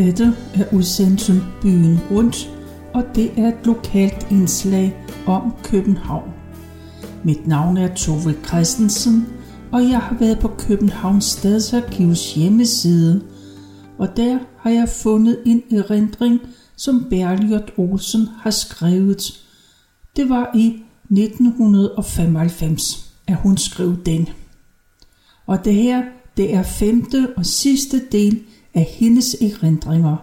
Dette er udsendelsen Byen Rundt, og det er et lokalt indslag om København. Mit navn er Tove Christensen, og jeg har været på Københavns Stadsarkivs hjemmeside, og der har jeg fundet en erindring, som Berliot Olsen har skrevet. Det var i 1995, at hun skrev den. Og det her, det er femte og sidste del af hendes erindringer.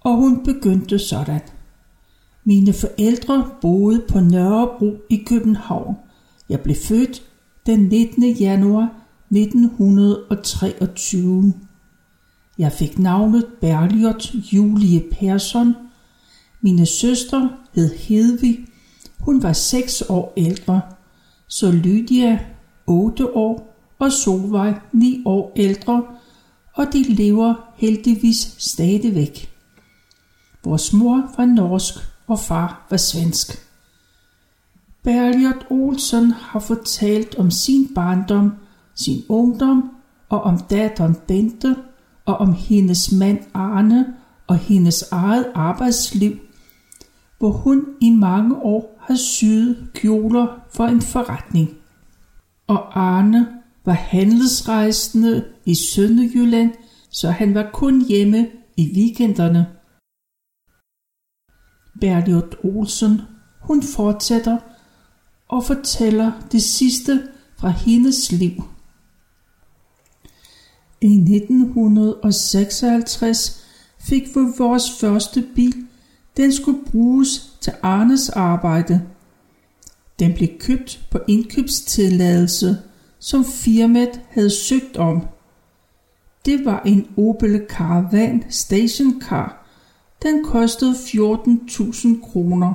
Og hun begyndte sådan. Mine forældre boede på Nørrebro i København. Jeg blev født den 19. januar 1923. Jeg fik navnet Berliot Julie Persson. Mine søster hed Hedvig. Hun var 6 år ældre. Så Lydia 8 år og Solvej 9 år ældre og de lever heldigvis stadigvæk. Vores mor var norsk, og far var svensk. Berliot Olsen har fortalt om sin barndom, sin ungdom og om datteren Bente og om hendes mand Arne og hendes eget arbejdsliv, hvor hun i mange år har syet kjoler for en forretning. Og Arne var handelsrejsende i Sønderjylland, så han var kun hjemme i weekenderne. Berliot Olsen, hun fortsætter og fortæller det sidste fra hendes liv. I 1956 fik vi vores første bil. Den skulle bruges til Arnes arbejde. Den blev købt på indkøbstilladelse som firmaet havde søgt om. Det var en Opel Caravan stationcar. Den kostede 14.000 kroner.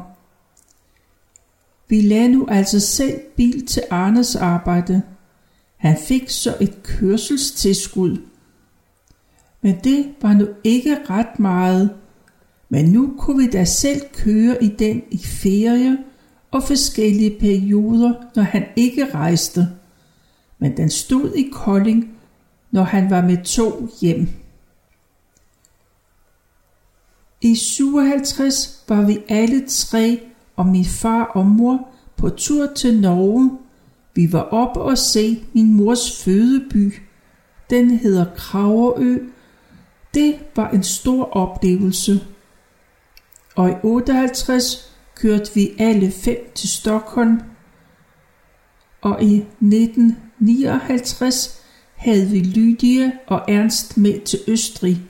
Vi lagde nu altså selv bil til Arnes arbejde. Han fik så et kørselstilskud. Men det var nu ikke ret meget. Men nu kunne vi da selv køre i den i ferie og forskellige perioder, når han ikke rejste men den stod i Kolding, når han var med tog hjem. I 57 var vi alle tre og min far og mor på tur til Norge. Vi var op og se min mors fødeby. Den hedder Kraverø. Det var en stor oplevelse. Og i 58 kørte vi alle fem til Stockholm. Og i 1959 havde vi Lydia og Ernst med til Østrig.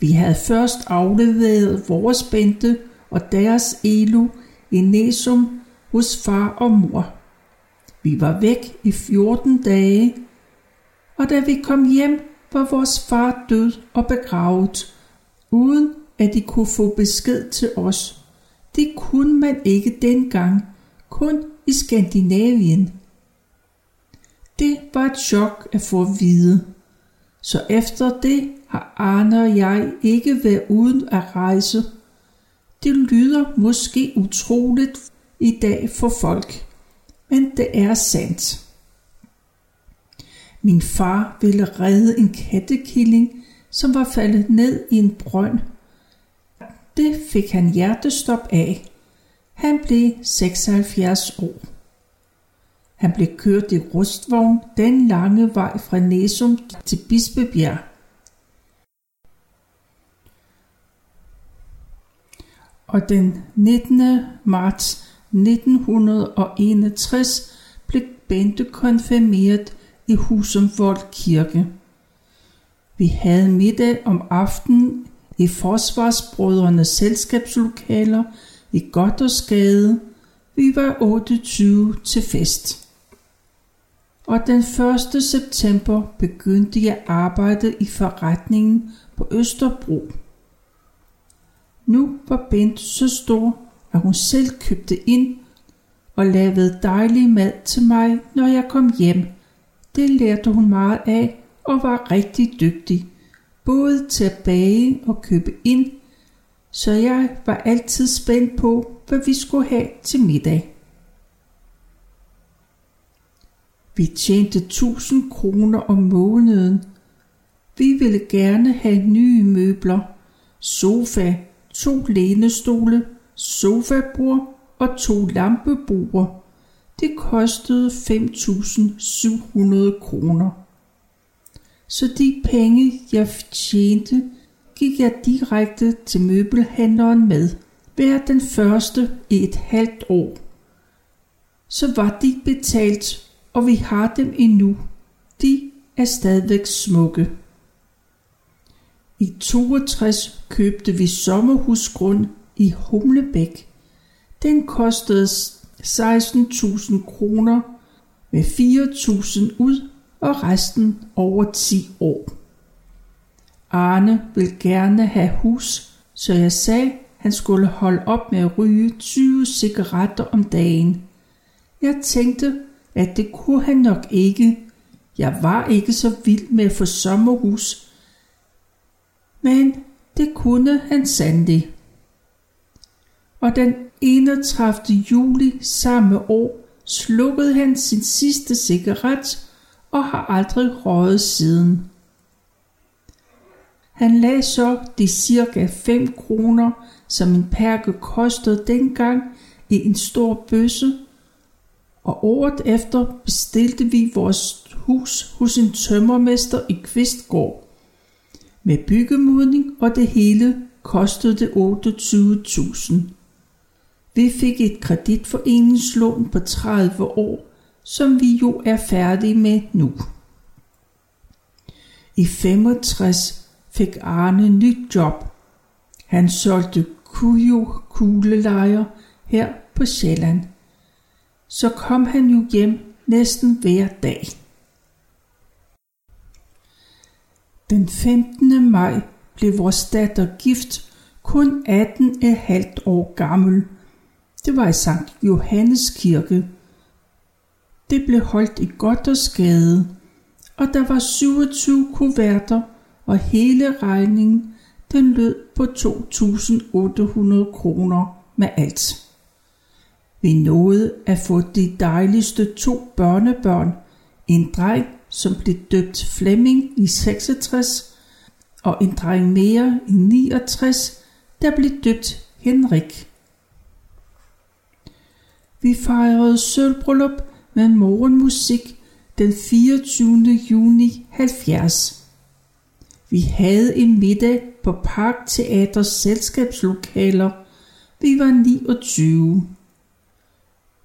Vi havde først afleveret vores Bente og deres Elu i Nesum hos far og mor. Vi var væk i 14 dage, og da vi kom hjem, var vores far død og begravet, uden at de kunne få besked til os. Det kunne man ikke dengang, kun i Skandinavien. Det var et chok at få at vide. Så efter det har Arne og jeg ikke været uden at rejse. Det lyder måske utroligt i dag for folk, men det er sandt. Min far ville redde en kattekilling, som var faldet ned i en brønd. Det fik han hjertestop af. Han blev 76 år. Han blev kørt i rustvogn den lange vej fra Næsum til Bispebjerg. Og den 19. marts 1961 blev Bente konfirmeret i Husumvold Kirke. Vi havde middag om aftenen i Forsvarsbrødrenes selskabslokaler i Goddersgade. Vi var 28 til fest og den 1. september begyndte jeg arbejde i forretningen på Østerbro. Nu var Bent så stor, at hun selv købte ind og lavede dejlig mad til mig, når jeg kom hjem. Det lærte hun meget af og var rigtig dygtig, både til at bage og købe ind, så jeg var altid spændt på, hvad vi skulle have til middag. Vi tjente 1000 kroner om måneden. Vi ville gerne have nye møbler, sofa, to lænestole, sofabord og to lampebord. Det kostede 5.700 kroner. Så de penge, jeg tjente, gik jeg direkte til møbelhandleren med. Hver den første i et halvt år. Så var de betalt, og vi har dem endnu. De er stadigvæk smukke. I 62 købte vi sommerhusgrund i Humlebæk. Den kostede 16.000 kroner med 4.000 ud og resten over 10 år. Arne vil gerne have hus, så jeg sagde, han skulle holde op med at ryge 20 cigaretter om dagen. Jeg tænkte, at det kunne han nok ikke. Jeg var ikke så vild med at få sommerhus, men det kunne han sandelig. Og den 31. juli samme år slukkede han sin sidste cigaret og har aldrig røget siden. Han lagde så de cirka 5 kroner, som en perke kostede dengang, i en stor bøsse, og året efter bestilte vi vores hus hos en tømmermester i Kvistgård. Med byggemodning og det hele kostede det 28.000. Vi fik et kreditforeningslån på 30 år, som vi jo er færdige med nu. I 65 fik Arne nyt job. Han solgte kujo kuglelejer her på Sjælland. Så kom han jo hjem næsten hver dag. Den 15. maj blev vores datter gift, kun 18,5 år gammel. Det var i Sankt Johannes kirke. Det blev holdt i godt skade, og der var 27 kuverter, og hele regningen den lød på 2.800 kroner med alt. Vi nåede at få de dejligste to børnebørn, en dreng, som blev døbt Flemming i 66, og en dreng mere i 69, der blev døbt Henrik. Vi fejrede sølvbryllup med morgenmusik den 24. juni 70. Vi havde en middag på Parkteaters selskabslokaler. Vi var 29.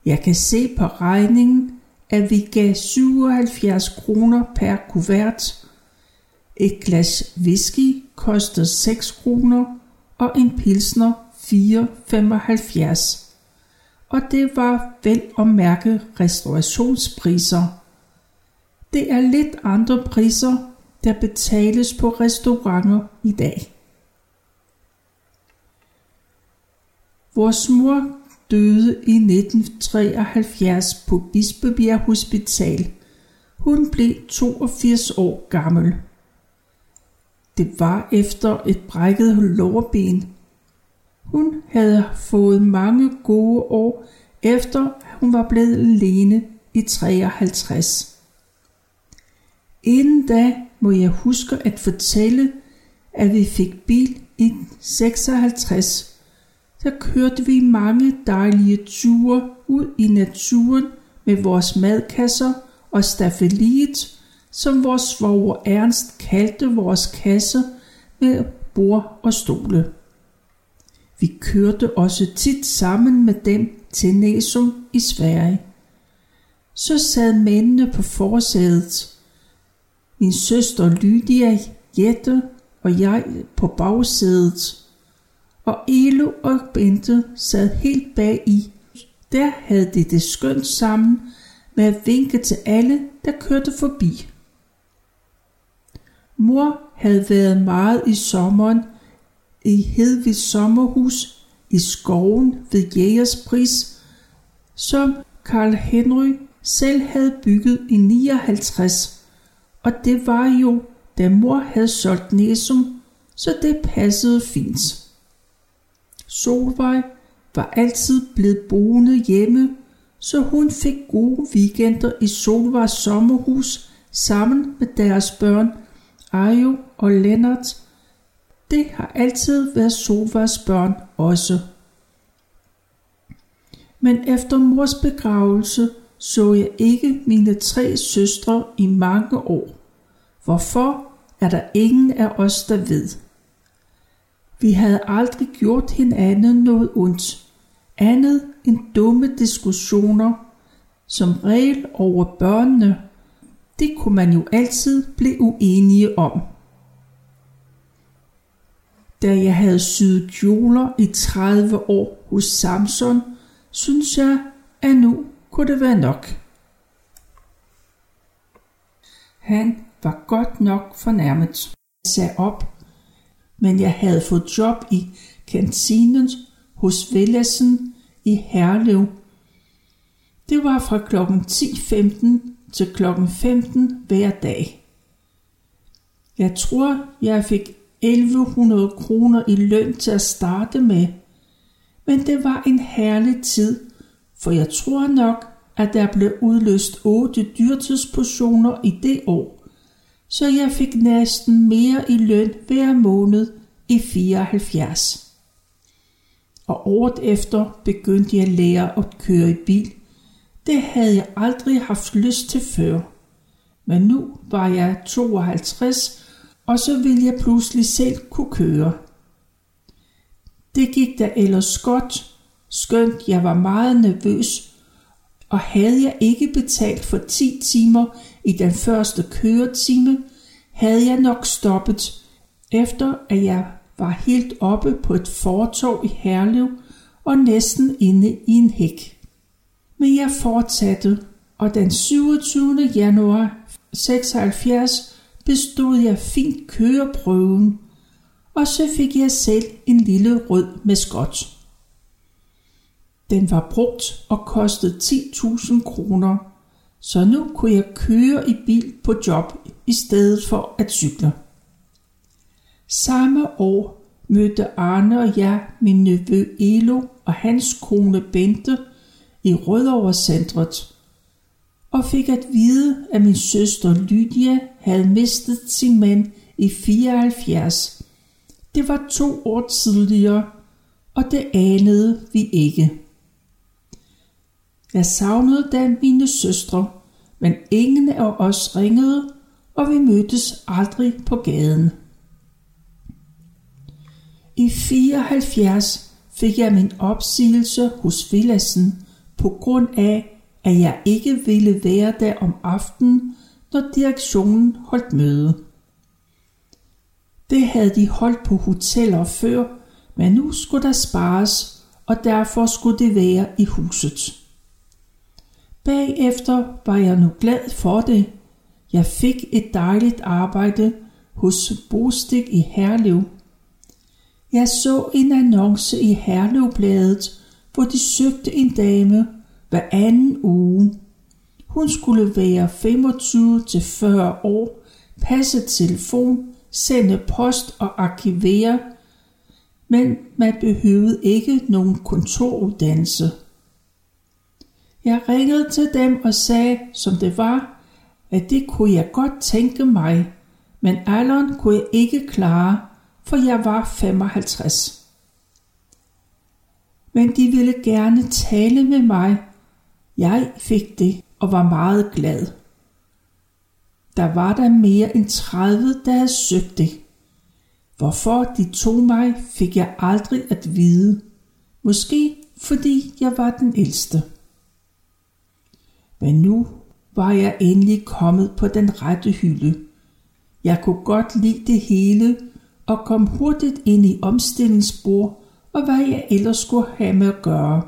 Jeg kan se på regningen, at vi gav 77 kroner per kuvert. Et glas whisky kostede 6 kroner, og en pilsner 4,75. Og det var vel at mærke restaurationspriser. Det er lidt andre priser, der betales på restauranter i dag. Vores mor døde i 1973 på Bispebjerg Hospital. Hun blev 82 år gammel. Det var efter et brækket lårben. Hun havde fået mange gode år efter hun var blevet alene i 53. Inden da må jeg huske at fortælle, at vi fik bil i 56 der kørte vi mange dejlige ture ud i naturen med vores madkasser og staffeliet, som vores svoger Ernst kaldte vores kasse med bord og stole. Vi kørte også tit sammen med dem til Næsum i Sverige. Så sad mændene på forsædet. Min søster Lydia, Jette og jeg på bagsædet og Elo og Bente sad helt bag i. Der havde de det skønt sammen med at vinke til alle, der kørte forbi. Mor havde været meget i sommeren i Hedvigs sommerhus i skoven ved Jægerspris, som Karl Henry selv havde bygget i 59, og det var jo, da mor havde solgt Næsum, så det passede fint. Solvej var altid blevet boende hjemme, så hun fik gode weekender i Solvejs sommerhus sammen med deres børn Ajo og Lennart. Det har altid været Solvejs børn også. Men efter mors begravelse så jeg ikke mine tre søstre i mange år. Hvorfor er der ingen af os, der ved. Vi havde aldrig gjort hinanden noget ondt, andet end dumme diskussioner, som regel over børnene. Det kunne man jo altid blive uenige om. Da jeg havde syet kjoler i 30 år hos Samson, synes jeg, at nu kunne det være nok. Han var godt nok fornærmet. Jeg sagde op, men jeg havde fået job i kantinen hos Vellesen i Herlev. Det var fra kl. 10.15 til kl. 15 hver dag. Jeg tror, jeg fik 1100 kroner i løn til at starte med, men det var en herlig tid, for jeg tror nok, at der blev udløst otte dyrtidsportioner i det år, så jeg fik næsten mere i løn hver måned i 74. Og året efter begyndte jeg at lære at køre i bil. Det havde jeg aldrig haft lyst til før. Men nu var jeg 52, og så ville jeg pludselig selv kunne køre. Det gik da ellers godt, skønt jeg var meget nervøs, og havde jeg ikke betalt for 10 timer i den første køretime, havde jeg nok stoppet, efter at jeg var helt oppe på et fortov i Herlev og næsten inde i en hæk. Men jeg fortsatte, og den 27. januar 76 bestod jeg fint køreprøven, og så fik jeg selv en lille rød maskot. Den var brugt og kostede 10.000 kroner, så nu kunne jeg køre i bil på job i stedet for at cykle. Samme år mødte Arne og jeg min nevø Elo og hans kone Bente i Rødovre Centret og fik at vide, at min søster Lydia havde mistet sin mand i 74. Det var to år tidligere, og det anede vi ikke. Jeg savnede da mine søstre, men ingen af os ringede, og vi mødtes aldrig på gaden. I 74 fik jeg min opsigelse hos Villassen på grund af, at jeg ikke ville være der om aftenen, når direktionen holdt møde. Det havde de holdt på hoteller før, men nu skulle der spares, og derfor skulle det være i huset. Bagefter var jeg nu glad for det. Jeg fik et dejligt arbejde hos Bostik i Herlev. Jeg så en annonce i Herlevbladet, hvor de søgte en dame hver anden uge. Hun skulle være 25 til 40 år, passe telefon, sende post og arkivere, men man behøvede ikke nogen kontoruddannelse. Jeg ringede til dem og sagde, som det var, at det kunne jeg godt tænke mig, men alderen kunne jeg ikke klare, for jeg var 55. Men de ville gerne tale med mig. Jeg fik det og var meget glad. Der var der mere end 30, der havde søgt det. Hvorfor de tog mig, fik jeg aldrig at vide. Måske fordi jeg var den ældste. Men nu var jeg endelig kommet på den rette hylde. Jeg kunne godt lide det hele og kom hurtigt ind i omstillingsbord og hvad jeg ellers skulle have med at gøre.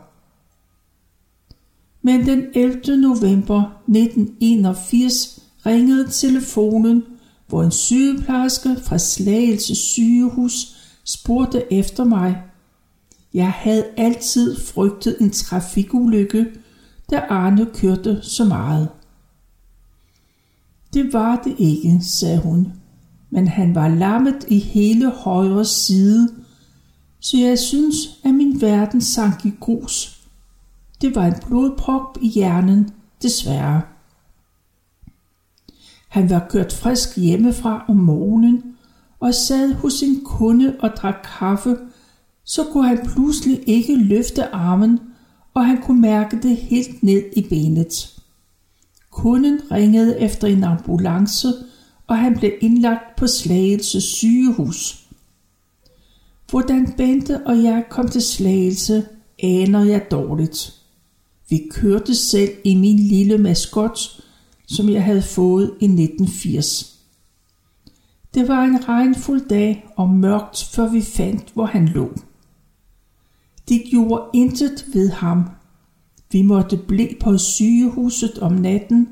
Men den 11. november 1981 ringede telefonen, hvor en sygeplejerske fra Slagelse sygehus spurgte efter mig. Jeg havde altid frygtet en trafikulykke, da Arne kørte så meget. Det var det ikke, sagde hun, men han var lammet i hele højre side, så jeg synes, at min verden sank i grus. Det var en blodprop i hjernen, desværre. Han var kørt frisk hjemmefra om morgenen og sad hos sin kunde og drak kaffe, så kunne han pludselig ikke løfte armen, og han kunne mærke det helt ned i benet. Kunden ringede efter en ambulance, og han blev indlagt på Slagelse sygehus. Hvordan Bente og jeg kom til Slagelse, aner jeg dårligt. Vi kørte selv i min lille maskot, som jeg havde fået i 1980. Det var en regnfuld dag og mørkt, før vi fandt, hvor han lå. De gjorde intet ved ham. Vi måtte blive på sygehuset om natten,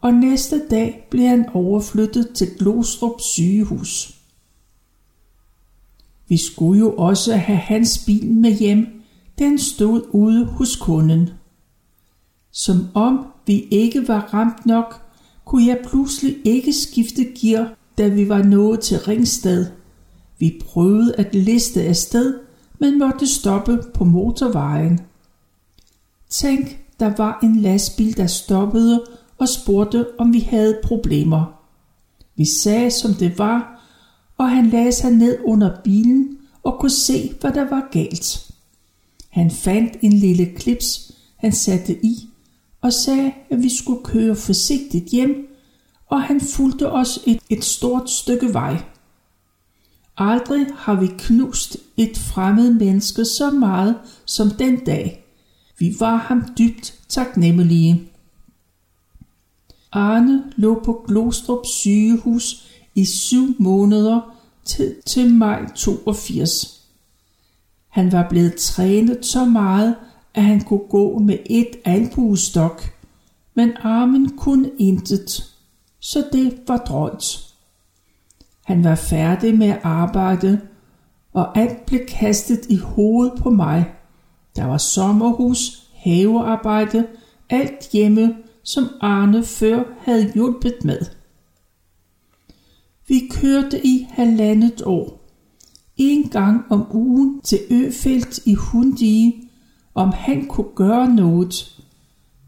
og næste dag blev han overflyttet til Glostrup sygehus. Vi skulle jo også have hans bil med hjem, den stod ude hos kunden. Som om vi ikke var ramt nok, kunne jeg pludselig ikke skifte gear, da vi var nået til Ringsted. Vi prøvede at liste afsted, men måtte stoppe på motorvejen. Tænk, der var en lastbil, der stoppede og spurgte, om vi havde problemer. Vi sagde, som det var, og han lagde sig ned under bilen og kunne se, hvad der var galt. Han fandt en lille klips, han satte i, og sagde, at vi skulle køre forsigtigt hjem, og han fulgte os et, et stort stykke vej. Aldrig har vi knust et fremmed menneske så meget som den dag. Vi var ham dybt taknemmelige. Arne lå på Glostrup sygehus i syv måneder til, til maj 82. Han var blevet trænet så meget, at han kunne gå med et albuestok, men armen kunne intet, så det var drøjt. Han var færdig med at arbejde, og alt blev kastet i hovedet på mig. Der var sommerhus, havearbejde, alt hjemme, som Arne før havde hjulpet med. Vi kørte i halvandet år. En gang om ugen til Øfeldt i Hundige, om han kunne gøre noget,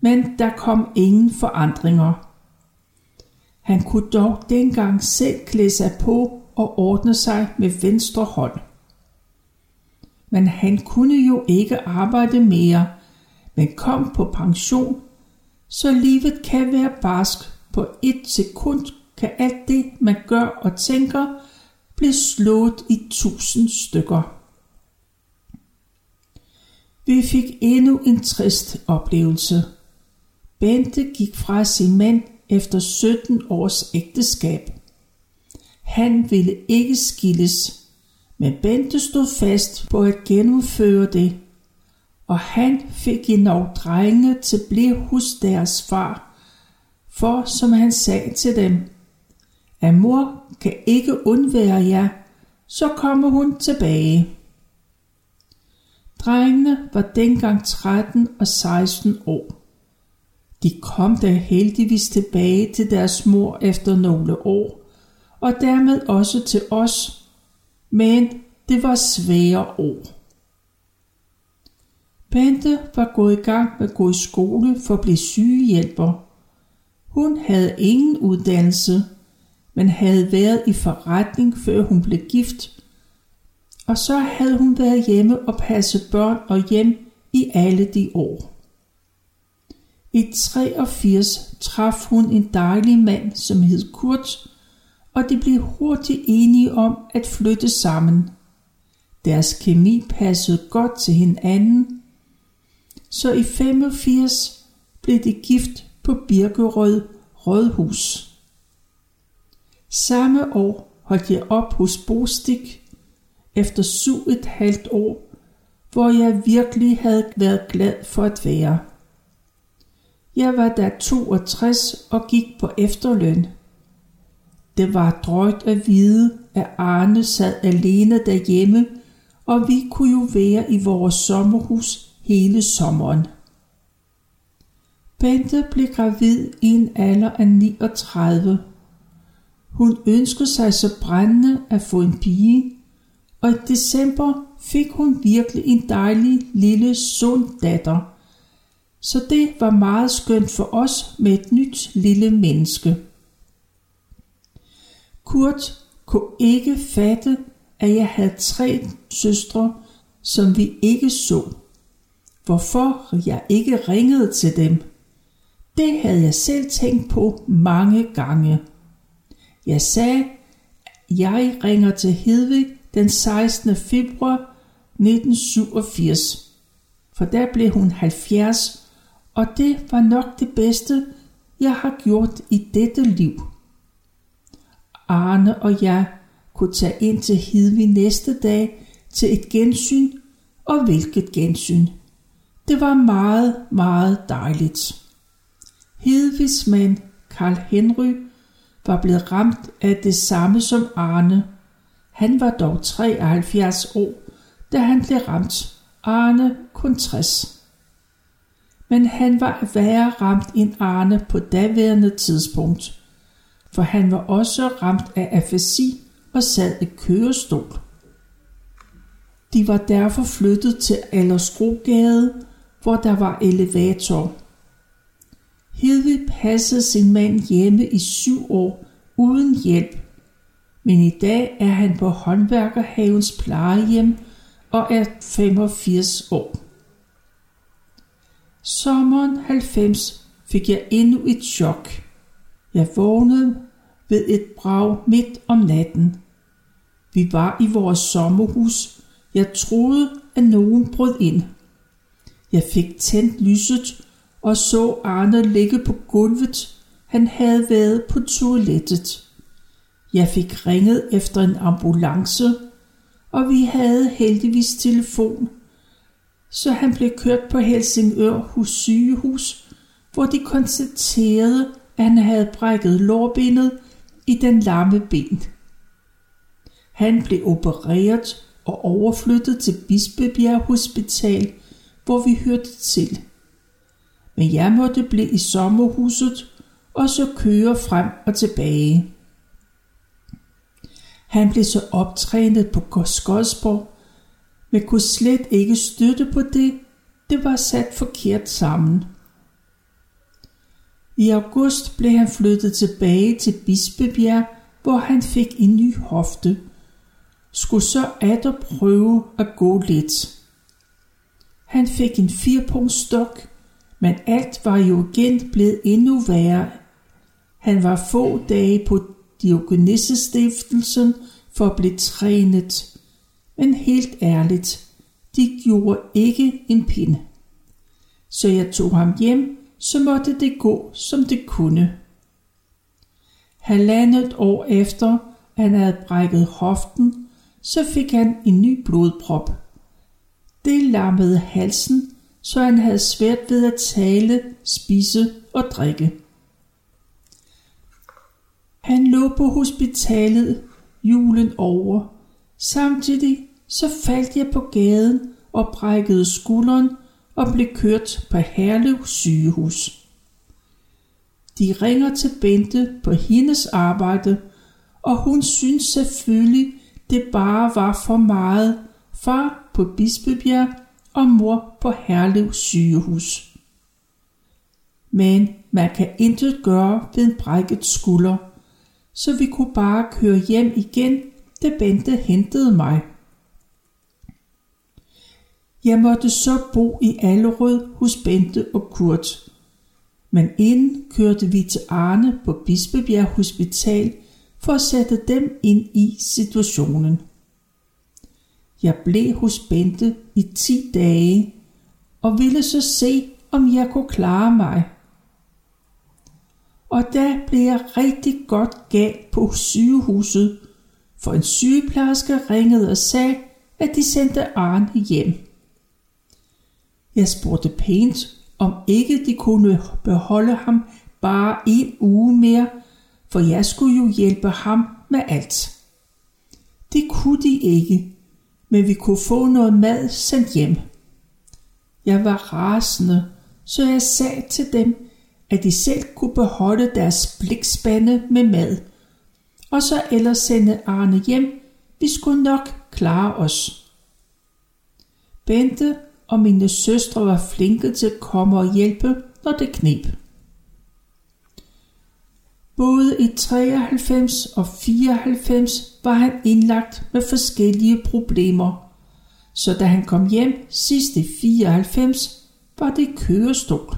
men der kom ingen forandringer. Han kunne dog dengang selv klæde sig på og ordne sig med venstre hånd. Men han kunne jo ikke arbejde mere, men kom på pension, så livet kan være barsk. På et sekund kan alt det, man gør og tænker, blive slået i tusind stykker. Vi fik endnu en trist oplevelse. Bente gik fra sin mand efter 17 års ægteskab. Han ville ikke skilles, men Bente stod fast på at gennemføre det, og han fik endnu drenge til at blive hos deres far, for som han sagde til dem, at mor kan ikke undvære jer, så kommer hun tilbage. Drengene var dengang 13 og 16 år. De kom da heldigvis tilbage til deres mor efter nogle år, og dermed også til os, men det var svære år. Bente var gået i gang med at gå i skole for at blive sygehjælper. Hun havde ingen uddannelse, men havde været i forretning før hun blev gift, og så havde hun været hjemme og passet børn og hjem i alle de år. I 83 traf hun en dejlig mand, som hed Kurt, og de blev hurtigt enige om at flytte sammen. Deres kemi passede godt til hinanden, så i 85 blev de gift på Birkerød Rådhus. Samme år holdt jeg op hos Bostik efter syv et halvt år, hvor jeg virkelig havde været glad for at være. Jeg var da 62 og gik på efterløn. Det var drøjt at vide, at Arne sad alene derhjemme, og vi kunne jo være i vores sommerhus hele sommeren. Bente blev gravid i en alder af 39. Hun ønskede sig så brændende at få en pige, og i december fik hun virkelig en dejlig lille sund datter – så det var meget skønt for os med et nyt lille menneske. Kurt kunne ikke fatte, at jeg havde tre søstre, som vi ikke så. Hvorfor jeg ikke ringede til dem? Det havde jeg selv tænkt på mange gange. Jeg sagde, jeg ringer til Hedvig den 16. februar 1987, for der blev hun 70, og det var nok det bedste, jeg har gjort i dette liv. Arne og jeg kunne tage ind til Hidvi næste dag til et gensyn, og hvilket gensyn. Det var meget, meget dejligt. Hedvigs mand, Karl Henry, var blevet ramt af det samme som Arne. Han var dog 73 år, da han blev ramt. Arne kun 60. Men han var værre ramt end Arne på daværende tidspunkt, for han var også ramt af afasi og sad i kørestol. De var derfor flyttet til Allerskrogade, hvor der var elevator. Hedvig passede sin mand hjemme i syv år uden hjælp, men i dag er han på håndværkerhavens plejehjem og er 85 år. Sommeren 90 fik jeg endnu et chok. Jeg vågnede ved et brag midt om natten. Vi var i vores sommerhus. Jeg troede, at nogen brød ind. Jeg fik tændt lyset og så Arne ligge på gulvet. Han havde været på toilettet. Jeg fik ringet efter en ambulance, og vi havde heldigvis telefon, så han blev kørt på Helsingør hos sygehus, hvor de konstaterede, at han havde brækket lårbenet i den lamme ben. Han blev opereret og overflyttet til Bispebjerg Hospital, hvor vi hørte til. Men jeg måtte blive i sommerhuset og så køre frem og tilbage. Han blev så optrænet på Skodsborg, men kunne slet ikke støtte på det. Det var sat forkert sammen. I august blev han flyttet tilbage til Bispebjerg, hvor han fik en ny hofte. Skulle så atter prøve at gå lidt. Han fik en firepunktstok, men alt var jo igen blevet endnu værre. Han var få dage på Diogenissestiftelsen for at blive trænet. Men helt ærligt, de gjorde ikke en pinde. Så jeg tog ham hjem, så måtte det gå, som det kunne. Halvandet år efter, han havde brækket hoften, så fik han en ny blodprop. Det lammede halsen, så han havde svært ved at tale, spise og drikke. Han lå på hospitalet julen over. Samtidig så faldt jeg på gaden og brækkede skulderen og blev kørt på Herlev sygehus. De ringer til Bente på hendes arbejde, og hun synes selvfølgelig, det bare var for meget. Far på Bispebjerg og mor på Herlev sygehus. Men man kan intet gøre ved en brækket skulder, så vi kunne bare køre hjem igen, da Bente hentede mig. Jeg måtte så bo i Allerød hos Bente og Kurt. Men inden kørte vi til Arne på Bispebjerg Hospital for at sætte dem ind i situationen. Jeg blev hos Bente i 10 dage og ville så se, om jeg kunne klare mig. Og der blev jeg rigtig godt gal på sygehuset, for en sygeplejerske ringede og sagde, at de sendte Arne hjem. Jeg spurgte pænt, om ikke de kunne beholde ham bare en uge mere, for jeg skulle jo hjælpe ham med alt. Det kunne de ikke, men vi kunne få noget mad sendt hjem. Jeg var rasende, så jeg sagde til dem, at de selv kunne beholde deres blikspande med mad, og så ellers sende Arne hjem. Vi skulle nok klare os. Bente og mine søstre var flinke til at komme og hjælpe, når det knep. Både i 93 og 94 var han indlagt med forskellige problemer, så da han kom hjem sidst i 94, var det kørestol.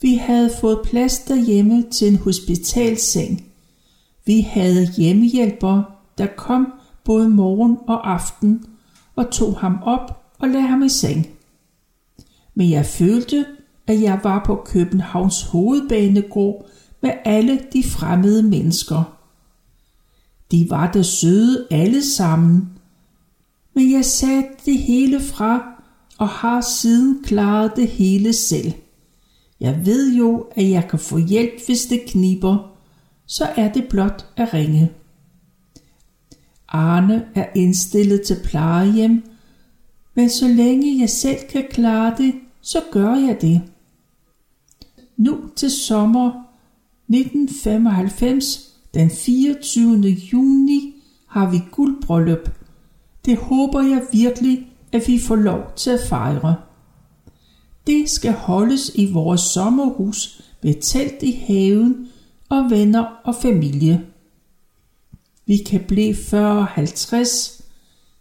Vi havde fået plads derhjemme til en hospitalseng. Vi havde hjemmehjælpere, der kom både morgen og aften og tog ham op og lagde ham i seng. Men jeg følte, at jeg var på Københavns hovedbanegård med alle de fremmede mennesker. De var der søde alle sammen, men jeg satte det hele fra og har siden klaret det hele selv. Jeg ved jo, at jeg kan få hjælp, hvis det kniber, så er det blot at ringe. Arne er indstillet til plejehjem, men så længe jeg selv kan klare det, så gør jeg det. Nu til sommer 1995, den 24. juni, har vi guldbryllup. Det håber jeg virkelig, at vi får lov til at fejre. Det skal holdes i vores sommerhus med telt i haven og venner og familie. Vi kan blive 40-50,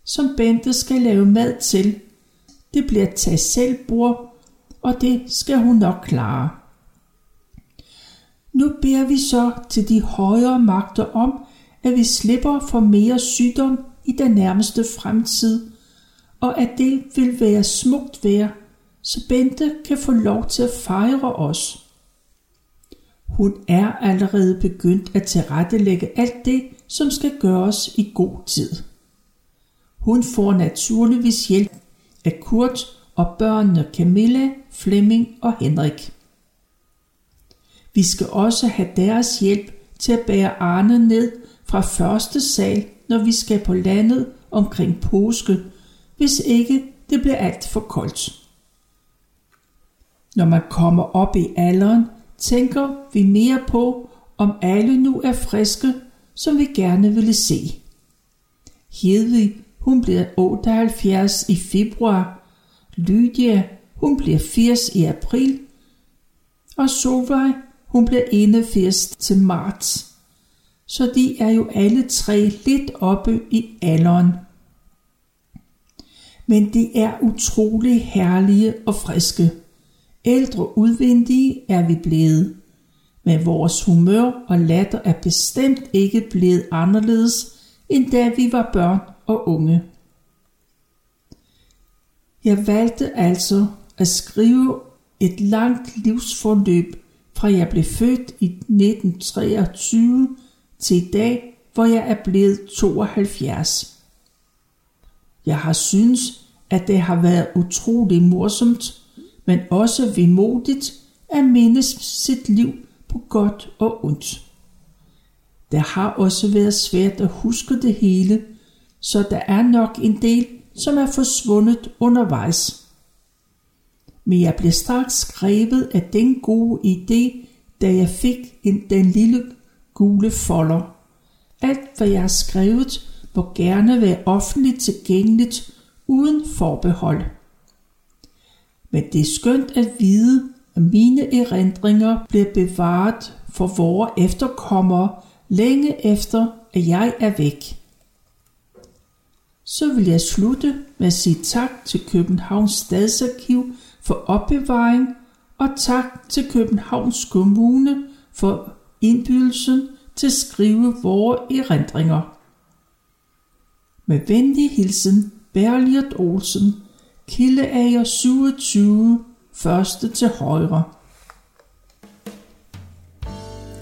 som Bente skal lave mad til. Det bliver tag selv bord, og det skal hun nok klare. Nu beder vi så til de højere magter om, at vi slipper for mere sygdom i den nærmeste fremtid, og at det vil være smukt vejr, så Bente kan få lov til at fejre os. Hun er allerede begyndt at tilrettelægge alt det, som skal gøres i god tid. Hun får naturligvis hjælp af Kurt og børnene Camilla, Flemming og Henrik. Vi skal også have deres hjælp til at bære Arne ned fra første sal, når vi skal på landet omkring påske, hvis ikke det bliver alt for koldt. Når man kommer op i alderen, tænker vi mere på, om alle nu er friske, som vi gerne ville se. Hedvig, hun bliver 78 i februar. Lydia, hun bliver 80 i april. Og Solvej, hun bliver 81 til marts. Så de er jo alle tre lidt oppe i alderen. Men de er utrolig herlige og friske. Ældre udvendige er vi blevet. Men vores humør og latter er bestemt ikke blevet anderledes, end da vi var børn og unge. Jeg valgte altså at skrive et langt livsforløb fra jeg blev født i 1923 til i dag, hvor jeg er blevet 72. Jeg har synes, at det har været utrolig morsomt, men også vemodigt at mindes sit liv på godt og ondt. Det har også været svært at huske det hele, så der er nok en del, som er forsvundet undervejs men jeg blev straks skrevet af den gode idé, da jeg fik en, den lille gule folder. Alt hvad jeg har skrevet må gerne være offentligt tilgængeligt uden forbehold. Men det er skønt at vide, at mine erindringer bliver bevaret for vores efterkommere længe efter, at jeg er væk. Så vil jeg slutte med at sige tak til Københavns Stadsarkiv for opbevaring og tak til Københavns Kommune for indbydelsen til at skrive vores erindringer. Med venlig hilsen Berliot Olsen, Kildeager 27, første til højre.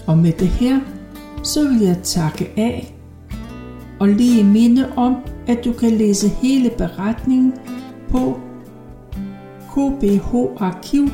Og med det her, så vil jeg takke af og lige minde om, at du kan læse hele beretningen på kbharkiv.dk